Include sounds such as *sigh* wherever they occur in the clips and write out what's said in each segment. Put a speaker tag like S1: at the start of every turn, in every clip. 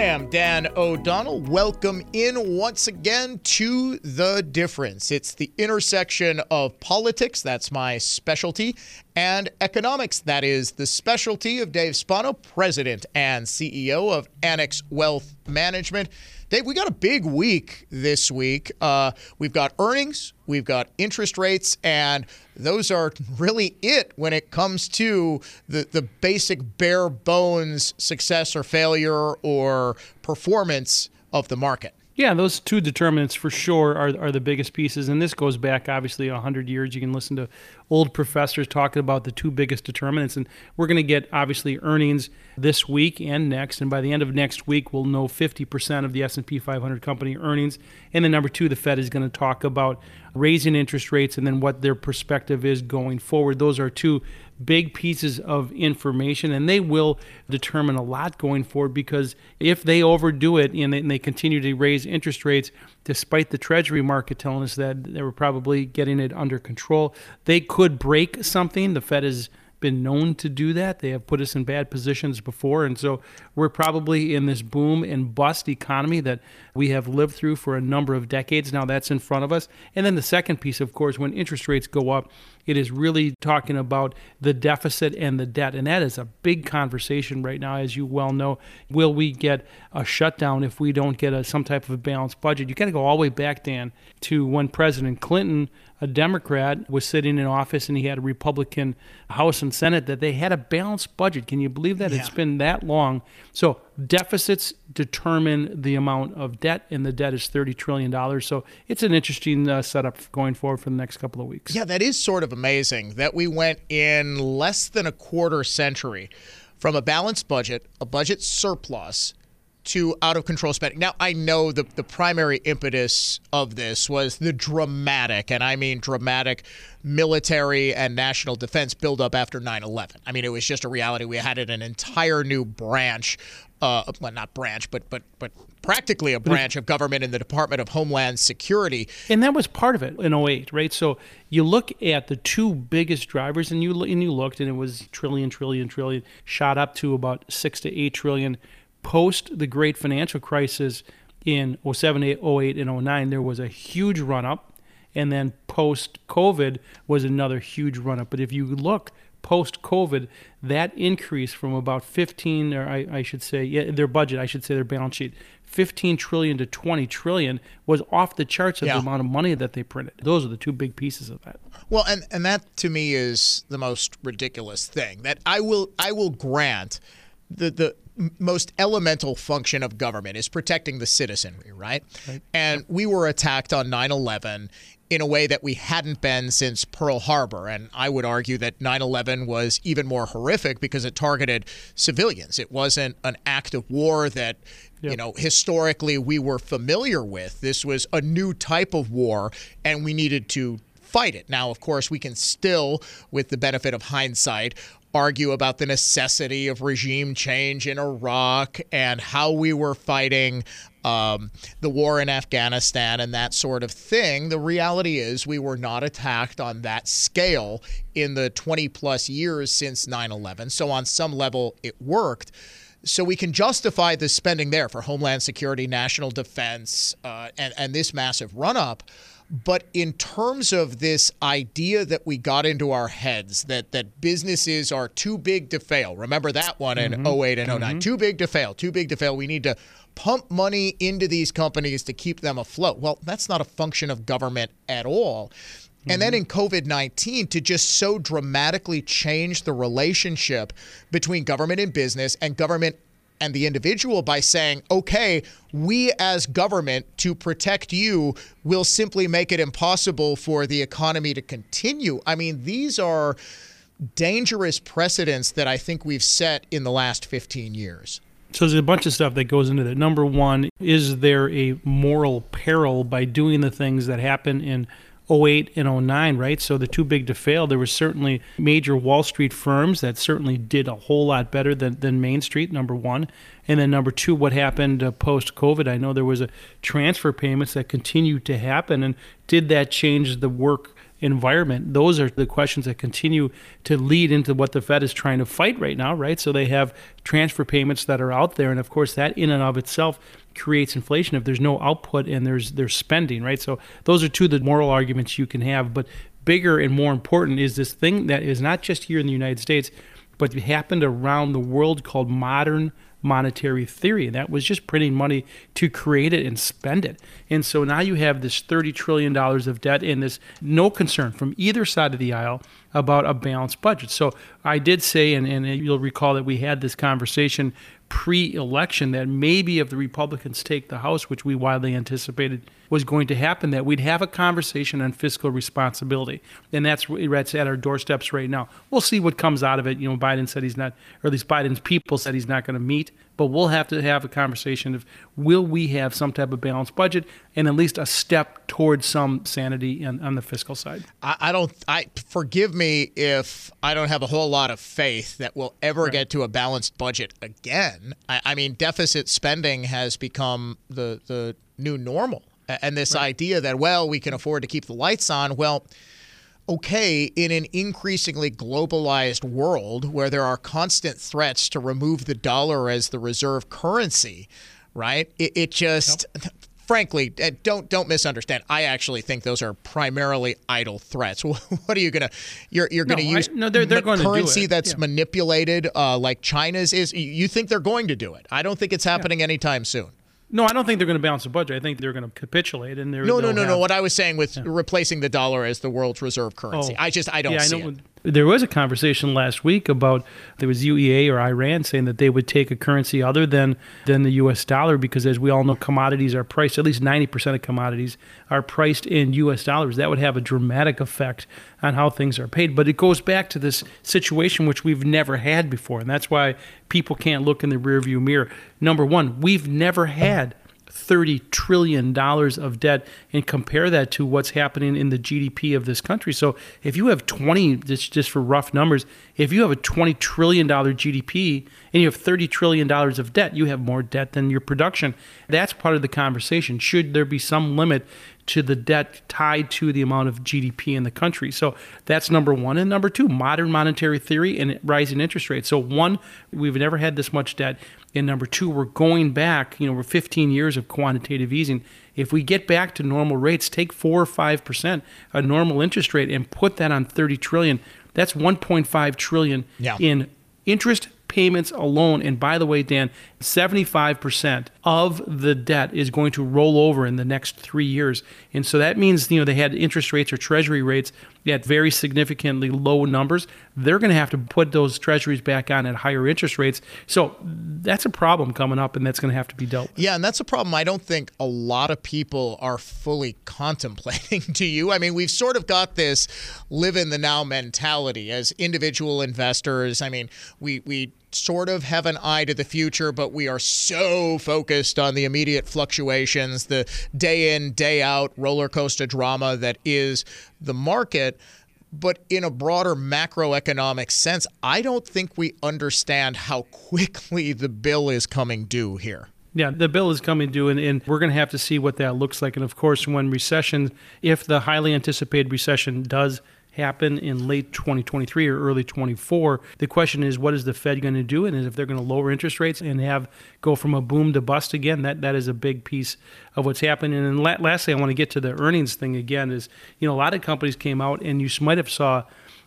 S1: I am Dan O'Donnell. Welcome in once again to The Difference. It's the intersection of politics, that's my specialty, and economics, that is the specialty of Dave Spano, President and CEO of Annex Wealth Management. Dave, we got a big week this week. Uh, we've got earnings, we've got interest rates, and those are really it when it comes to the, the basic bare bones success or failure or performance of the market.
S2: Yeah, those two determinants for sure are, are the biggest pieces. And this goes back, obviously, 100 years. You can listen to old professors talking about the two biggest determinants. And we're going to get, obviously, earnings this week and next. And by the end of next week, we'll know 50% of the S&P 500 company earnings. And then number two, the Fed is going to talk about raising interest rates and then what their perspective is going forward. Those are two big pieces of information, and they will determine a lot going forward because if they overdo it and they, continue to raise interest rates, despite the Treasury market telling us that they were probably getting it under control, they could break something. The Fed has been known to do that. They have put us in bad positions before. And so we're probably in this boom and bust economy that we have lived through for a number of decades. Now that's in front of us. And then the second piece, of course, when interest rates go up, it is really talking about the deficit and the debt. And that is a big conversation right now, as you well know. Will we get a shutdown if we don't get a, some type of a balanced budget? You got to go all the way back, Dan, to when President Clinton a Democrat was sitting in office and he had a Republican House and Senate that they had a balanced budget. Can you believe that? Yeah. It's been that long. So deficits determine the amount of debt, and the debt is $30 trillion. So it's an interesting uh, setup going forward for the next couple of weeks.
S1: Yeah, that is sort of amazing that we went in less than a quarter century from a balanced budget, a budget surplus, to out of control spending. Now, I know the, the primary impetus of this was the dramatic, and I mean dramatic, military and national defense buildup after 9 11. I mean, it was just a reality. We had an entire new branch, uh, well, not branch, but, but, but practically a branch of government in the Department of Homeland Security.
S2: And that was part of it in 08, right? So you look at the two biggest drivers, and you, and you looked, and it was trillion, trillion, trillion, shot up to about 6 to 8 trillion post the great financial crisis in 07, 08, and 09, there was a huge run up. And then post COVID was another huge run up. But if you look post COVID, that increase from about 15, or I, I, should say, yeah, their budget, I should say their balance sheet, 15 trillion to 20 trillion was off the charts of yeah. the amount of money that they printed. Those are the two big pieces of that.
S1: Well, and, and that to me is the most ridiculous thing that I will I will grant the the most elemental function of government is protecting the citizenry, right? right. And we were attacked on 9 11 in a way that we hadn't been since Pearl Harbor. And I would argue that 9 11 was even more horrific because it targeted civilians. It wasn't an act of war that, yep. you know, historically we were familiar with. This was a new type of war, and we needed to fight it. Now, of course, we can still, with the benefit of hindsight, argue about the necessity of regime change in Iraq and how we were fighting um, the war in Afghanistan and that sort of thing. The reality is, we were not attacked on that scale in the 20 plus years since 9 11. So, on some level, it worked. So, we can justify the spending there for Homeland Security, national defense, uh, and, and this massive run up. But in terms of this idea that we got into our heads that that businesses are too big to fail. Remember that one in mm-hmm. 08 and 9 mm-hmm. Too big to fail, too big to fail. We need to pump money into these companies to keep them afloat. Well, that's not a function of government at all. Mm-hmm. And then mm-hmm. in COVID 19, to just so dramatically change the relationship between government and business and government and the individual by saying, okay, we as government, to protect you, will simply make it impossible for the economy to continue. I mean, these are dangerous precedents that I think we've set in the last 15 years.
S2: So there's a bunch of stuff that goes into that. Number one, is there a moral peril by doing the things that happen in 08 and 09, right? So the too big to fail. There were certainly major Wall Street firms that certainly did a whole lot better than, than Main Street, number one. And then number two, what happened uh, post COVID? I know there was a transfer payments that continued to happen. And did that change the work environment, those are the questions that continue to lead into what the Fed is trying to fight right now, right? So they have transfer payments that are out there, and of course, that in and of itself creates inflation if there's no output and there's there's spending, right? So those are two of the moral arguments you can have, but bigger and more important is this thing that is not just here in the United States, but happened around the world called modern monetary theory. And that was just printing money to create it and spend it. And so now you have this $30 trillion of debt and this no concern from either side of the aisle about a balanced budget. So I did say, and, and you'll recall that we had this conversation pre election that maybe if the Republicans take the House, which we widely anticipated was going to happen, that we'd have a conversation on fiscal responsibility. And that's that's at our doorsteps right now. We'll see what comes out of it. You know, Biden said he's not, or at least Biden's people said he's not going to meet, but we'll have to have a conversation of will we have some type of balanced budget and at least a step towards some sanity on, on the fiscal side.
S1: I, I, don't, I forgive me if I don't have a whole lot of faith that we'll ever right. get to a balanced budget again. I, I mean, deficit spending has become the, the new normal and this right. idea that well we can afford to keep the lights on well okay in an increasingly globalized world where there are constant threats to remove the dollar as the reserve currency right it, it just yep. frankly uh, don't don't misunderstand i actually think those are primarily idle threats *laughs* what are you gonna you're, you're gonna
S2: no,
S1: use
S2: I, no they're, they're going
S1: currency
S2: to
S1: that's yeah. manipulated uh, like china's is you think they're going to do it i don't think it's happening yeah. anytime soon
S2: no, I don't think they're going to balance the budget. I think they're going to capitulate, and they're
S1: no, no, no, have, no. What I was saying with yeah. replacing the dollar as the world's reserve currency, oh. I just I don't yeah, see I know, it.
S2: There was a conversation last week about there was UEA or Iran saying that they would take a currency other than than the U.S. dollar because, as we all know, commodities are priced. At least ninety percent of commodities are priced in U.S. dollars. That would have a dramatic effect on how things are paid. But it goes back to this situation which we've never had before, and that's why people can't look in the rearview mirror. Number one, we've never had $30 trillion of debt and compare that to what's happening in the GDP of this country. So if you have 20, just, just for rough numbers, if you have a $20 trillion GDP and you have $30 trillion of debt, you have more debt than your production. That's part of the conversation. Should there be some limit to the debt tied to the amount of GDP in the country. So that's number one. And number two, modern monetary theory and rising interest rates. So, one, we've never had this much debt. And number two, we're going back, you know, we're 15 years of quantitative easing. If we get back to normal rates, take four or five percent, a normal interest rate, and put that on 30 trillion, that's 1.5 trillion yeah. in interest payments alone. And by the way, Dan, 75% of the debt is going to roll over in the next three years. And so that means, you know, they had interest rates or treasury rates at very significantly low numbers. They're going to have to put those treasuries back on at higher interest rates. So that's a problem coming up, and that's going to have to be dealt with.
S1: Yeah, and that's a problem I don't think a lot of people are fully contemplating. *laughs* Do you? I mean, we've sort of got this live in the now mentality as individual investors. I mean, we, we sort of have an eye to the future, but we are so focused on the immediate fluctuations, the day in, day out roller coaster drama that is the market. But in a broader macroeconomic sense, I don't think we understand how quickly the bill is coming due here.
S2: Yeah, the bill is coming due, and, and we're going to have to see what that looks like. And of course, when recession, if the highly anticipated recession does happen in late 2023 or early 24. The question is, what is the Fed going to do? And if they're going to lower interest rates and have go from a boom to bust again, that, that is a big piece of what's happening. And lastly, I want to get to the earnings thing again. Is you know a lot of companies came out, and you might have saw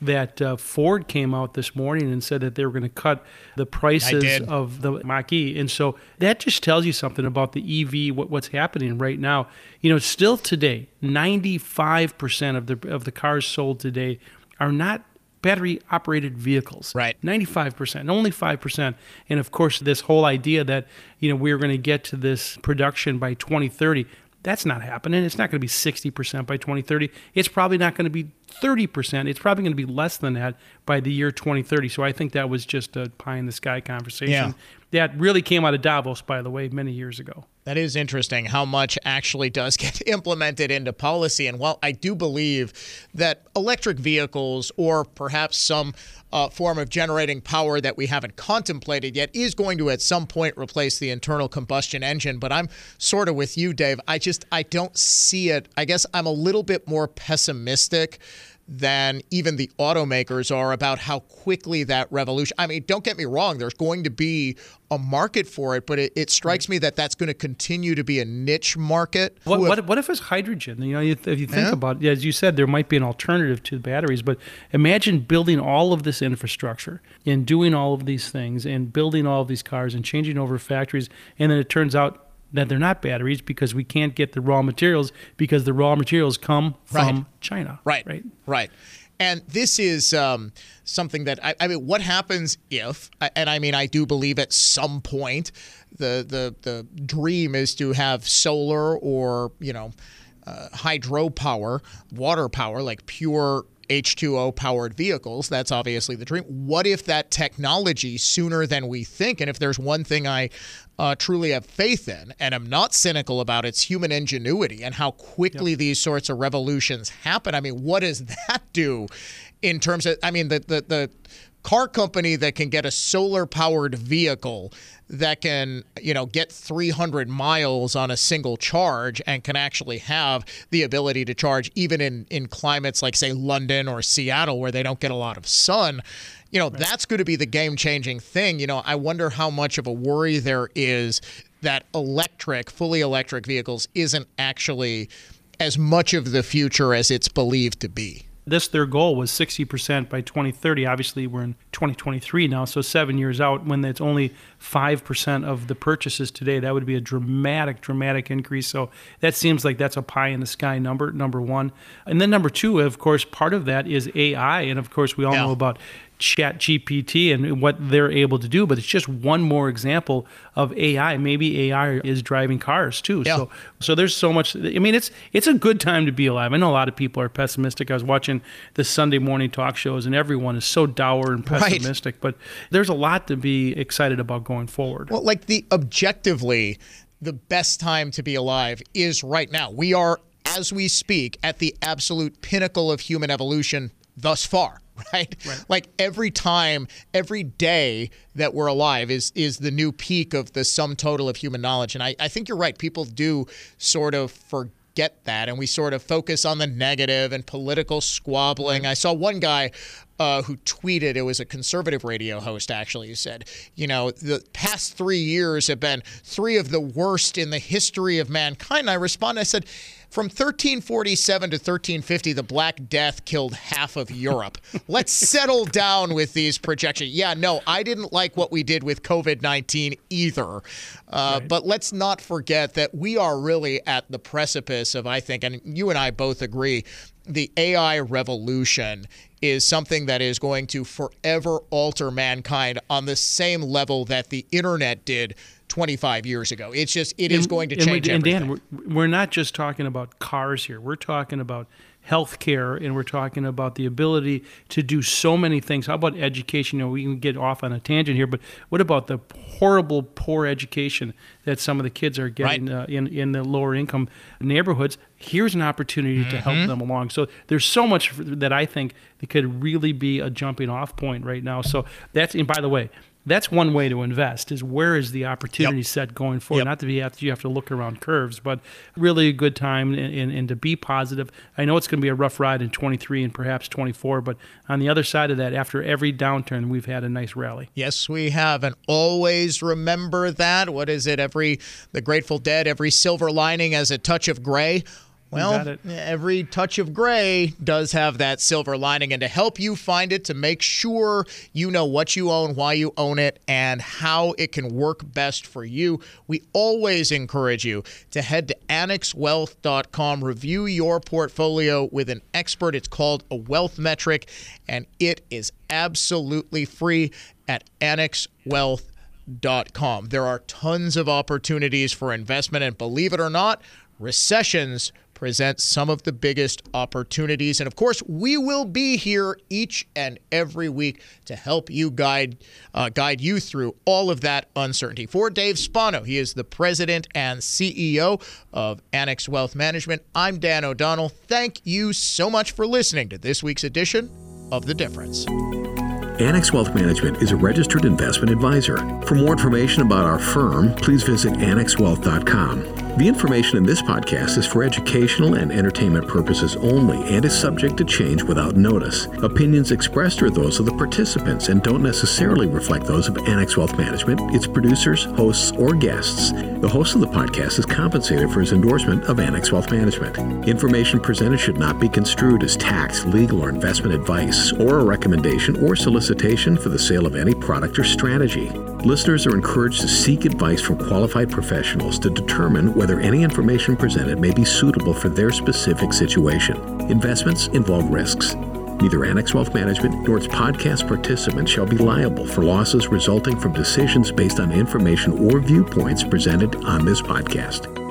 S2: that uh, Ford came out this morning and said that they were going to cut the prices of the Mach E. And so that just tells you something about the EV, what, what's happening right now. You know, still today, 95% of the, of the cars sold today are not battery operated vehicles.
S1: Right.
S2: 95%, only 5%. And of course, this whole idea that, you know, we're going to get to this production by 2030, that's not happening. It's not going to be 60% by 2030. It's probably not going to be 30%. It's probably going to be less than that by the year 2030. So I think that was just a pie in the sky conversation yeah. that really came out of Davos, by the way, many years ago.
S1: That is interesting how much actually does *laughs* get implemented into policy. And while I do believe that electric vehicles or perhaps some uh, form of generating power that we haven't contemplated yet is going to at some point replace the internal combustion engine, but I'm sort of with you, Dave. I just I don't see it. I guess I'm a little bit more pessimistic than even the automakers are about how quickly that revolution. I mean, don't get me wrong, there's going to be a market for it, but it, it strikes me that that's going to continue to be a niche market.
S2: What, what, what if it's hydrogen? You know, if you think yeah. about it, as you said, there might be an alternative to the batteries, but imagine building all of this infrastructure and doing all of these things and building all of these cars and changing over factories, and then it turns out that they're not batteries because we can't get the raw materials because the raw materials come from
S1: right.
S2: China.
S1: Right. Right. Right. And this is um, something that I, I, mean, what happens if? And I mean, I do believe at some point the the the dream is to have solar or you know uh, hydropower, water power, like pure H2O powered vehicles. That's obviously the dream. What if that technology sooner than we think? And if there's one thing I uh, truly have faith in, and I'm not cynical about, it's human ingenuity and how quickly yep. these sorts of revolutions happen. I mean, what does *laughs* that do in terms of? I mean, the the the car company that can get a solar powered vehicle that can, you know, get 300 miles on a single charge and can actually have the ability to charge even in, in climates like, say, London or Seattle where they don't get a lot of sun. You know, right. that's going to be the game changing thing. You know, I wonder how much of a worry there is that electric, fully electric vehicles isn't actually as much of the future as it's believed to be
S2: this their goal was 60% by 2030 obviously we're in 2023 now so seven years out when it's only 5% of the purchases today that would be a dramatic dramatic increase. So that seems like that's a pie in the sky number number one. And then number two of course part of that is ai and of course we all yeah. know about chat gpt and what they're able to do but it's just one more example of ai maybe ai is driving cars too. Yeah. so so there's so much i mean it's it's a good time to be alive. I know a lot of people are pessimistic. I was watching the sunday morning talk shows and everyone is so dour and pessimistic right. but there's a lot to be excited about going forward.
S1: Well like the objectively the best time to be alive is right now. We are as we speak at the absolute pinnacle of human evolution thus far *laughs* right? right? Like every time, every day that we're alive is is the new peak of the sum total of human knowledge. And I, I think you're right. People do sort of forget that and we sort of focus on the negative and political squabbling. I saw one guy uh, who tweeted, it was a conservative radio host actually, who said, you know, the past three years have been three of the worst in the history of mankind. And I responded, I said, from 1347 to 1350, the Black Death killed half of Europe. *laughs* Let's settle down with these projections. Yeah, no, I didn't like what we did with COVID 19 either. Uh, right. But let's not forget that we are really at the precipice of, I think, and you and I both agree, the AI revolution is something that is going to forever alter mankind on the same level that the internet did 25 years ago. It's just it and, is going to change
S2: and,
S1: and
S2: Dan, we're, we're not just talking about cars here. We're talking about healthcare and we're talking about the ability to do so many things. How about education? You know, we can get off on a tangent here, but what about the horrible poor education that some of the kids are getting right. uh, in in the lower income neighborhoods? Here's an opportunity mm-hmm. to help mm-hmm. them along. So there's so much that I think that could really be a jumping off point right now. So that's and by the way, that's one way to invest is where is the opportunity yep. set going forward yep. not to be after you have to look around curves but really a good time and, and, and to be positive. I know it's going to be a rough ride in 23 and perhaps 24 but on the other side of that after every downturn we've had a nice rally.
S1: Yes we have and always remember that. What is it? Every the grateful dead every silver lining has a touch of gray well, every touch of gray does have that silver lining. And to help you find it, to make sure you know what you own, why you own it, and how it can work best for you, we always encourage you to head to annexwealth.com, review your portfolio with an expert. It's called a wealth metric, and it is absolutely free at annexwealth.com. There are tons of opportunities for investment, and believe it or not, recessions presents some of the biggest opportunities. And of course, we will be here each and every week to help you guide uh, guide you through all of that uncertainty. For Dave Spano, he is the president and CEO of Annex Wealth Management. I'm Dan O'Donnell. Thank you so much for listening to this week's edition of The Difference.
S3: Annex Wealth Management is a registered investment advisor. For more information about our firm, please visit annexwealth.com. The information in this podcast is for educational and entertainment purposes only and is subject to change without notice. Opinions expressed are those of the participants and don't necessarily reflect those of Annex Wealth Management, its producers, hosts, or guests. The host of the podcast is compensated for his endorsement of Annex Wealth Management. Information presented should not be construed as tax, legal, or investment advice, or a recommendation or solicitation for the sale of any product or strategy. Listeners are encouraged to seek advice from qualified professionals to determine whether any information presented may be suitable for their specific situation. Investments involve risks. Neither Annex Wealth Management nor its podcast participants shall be liable for losses resulting from decisions based on information or viewpoints presented on this podcast.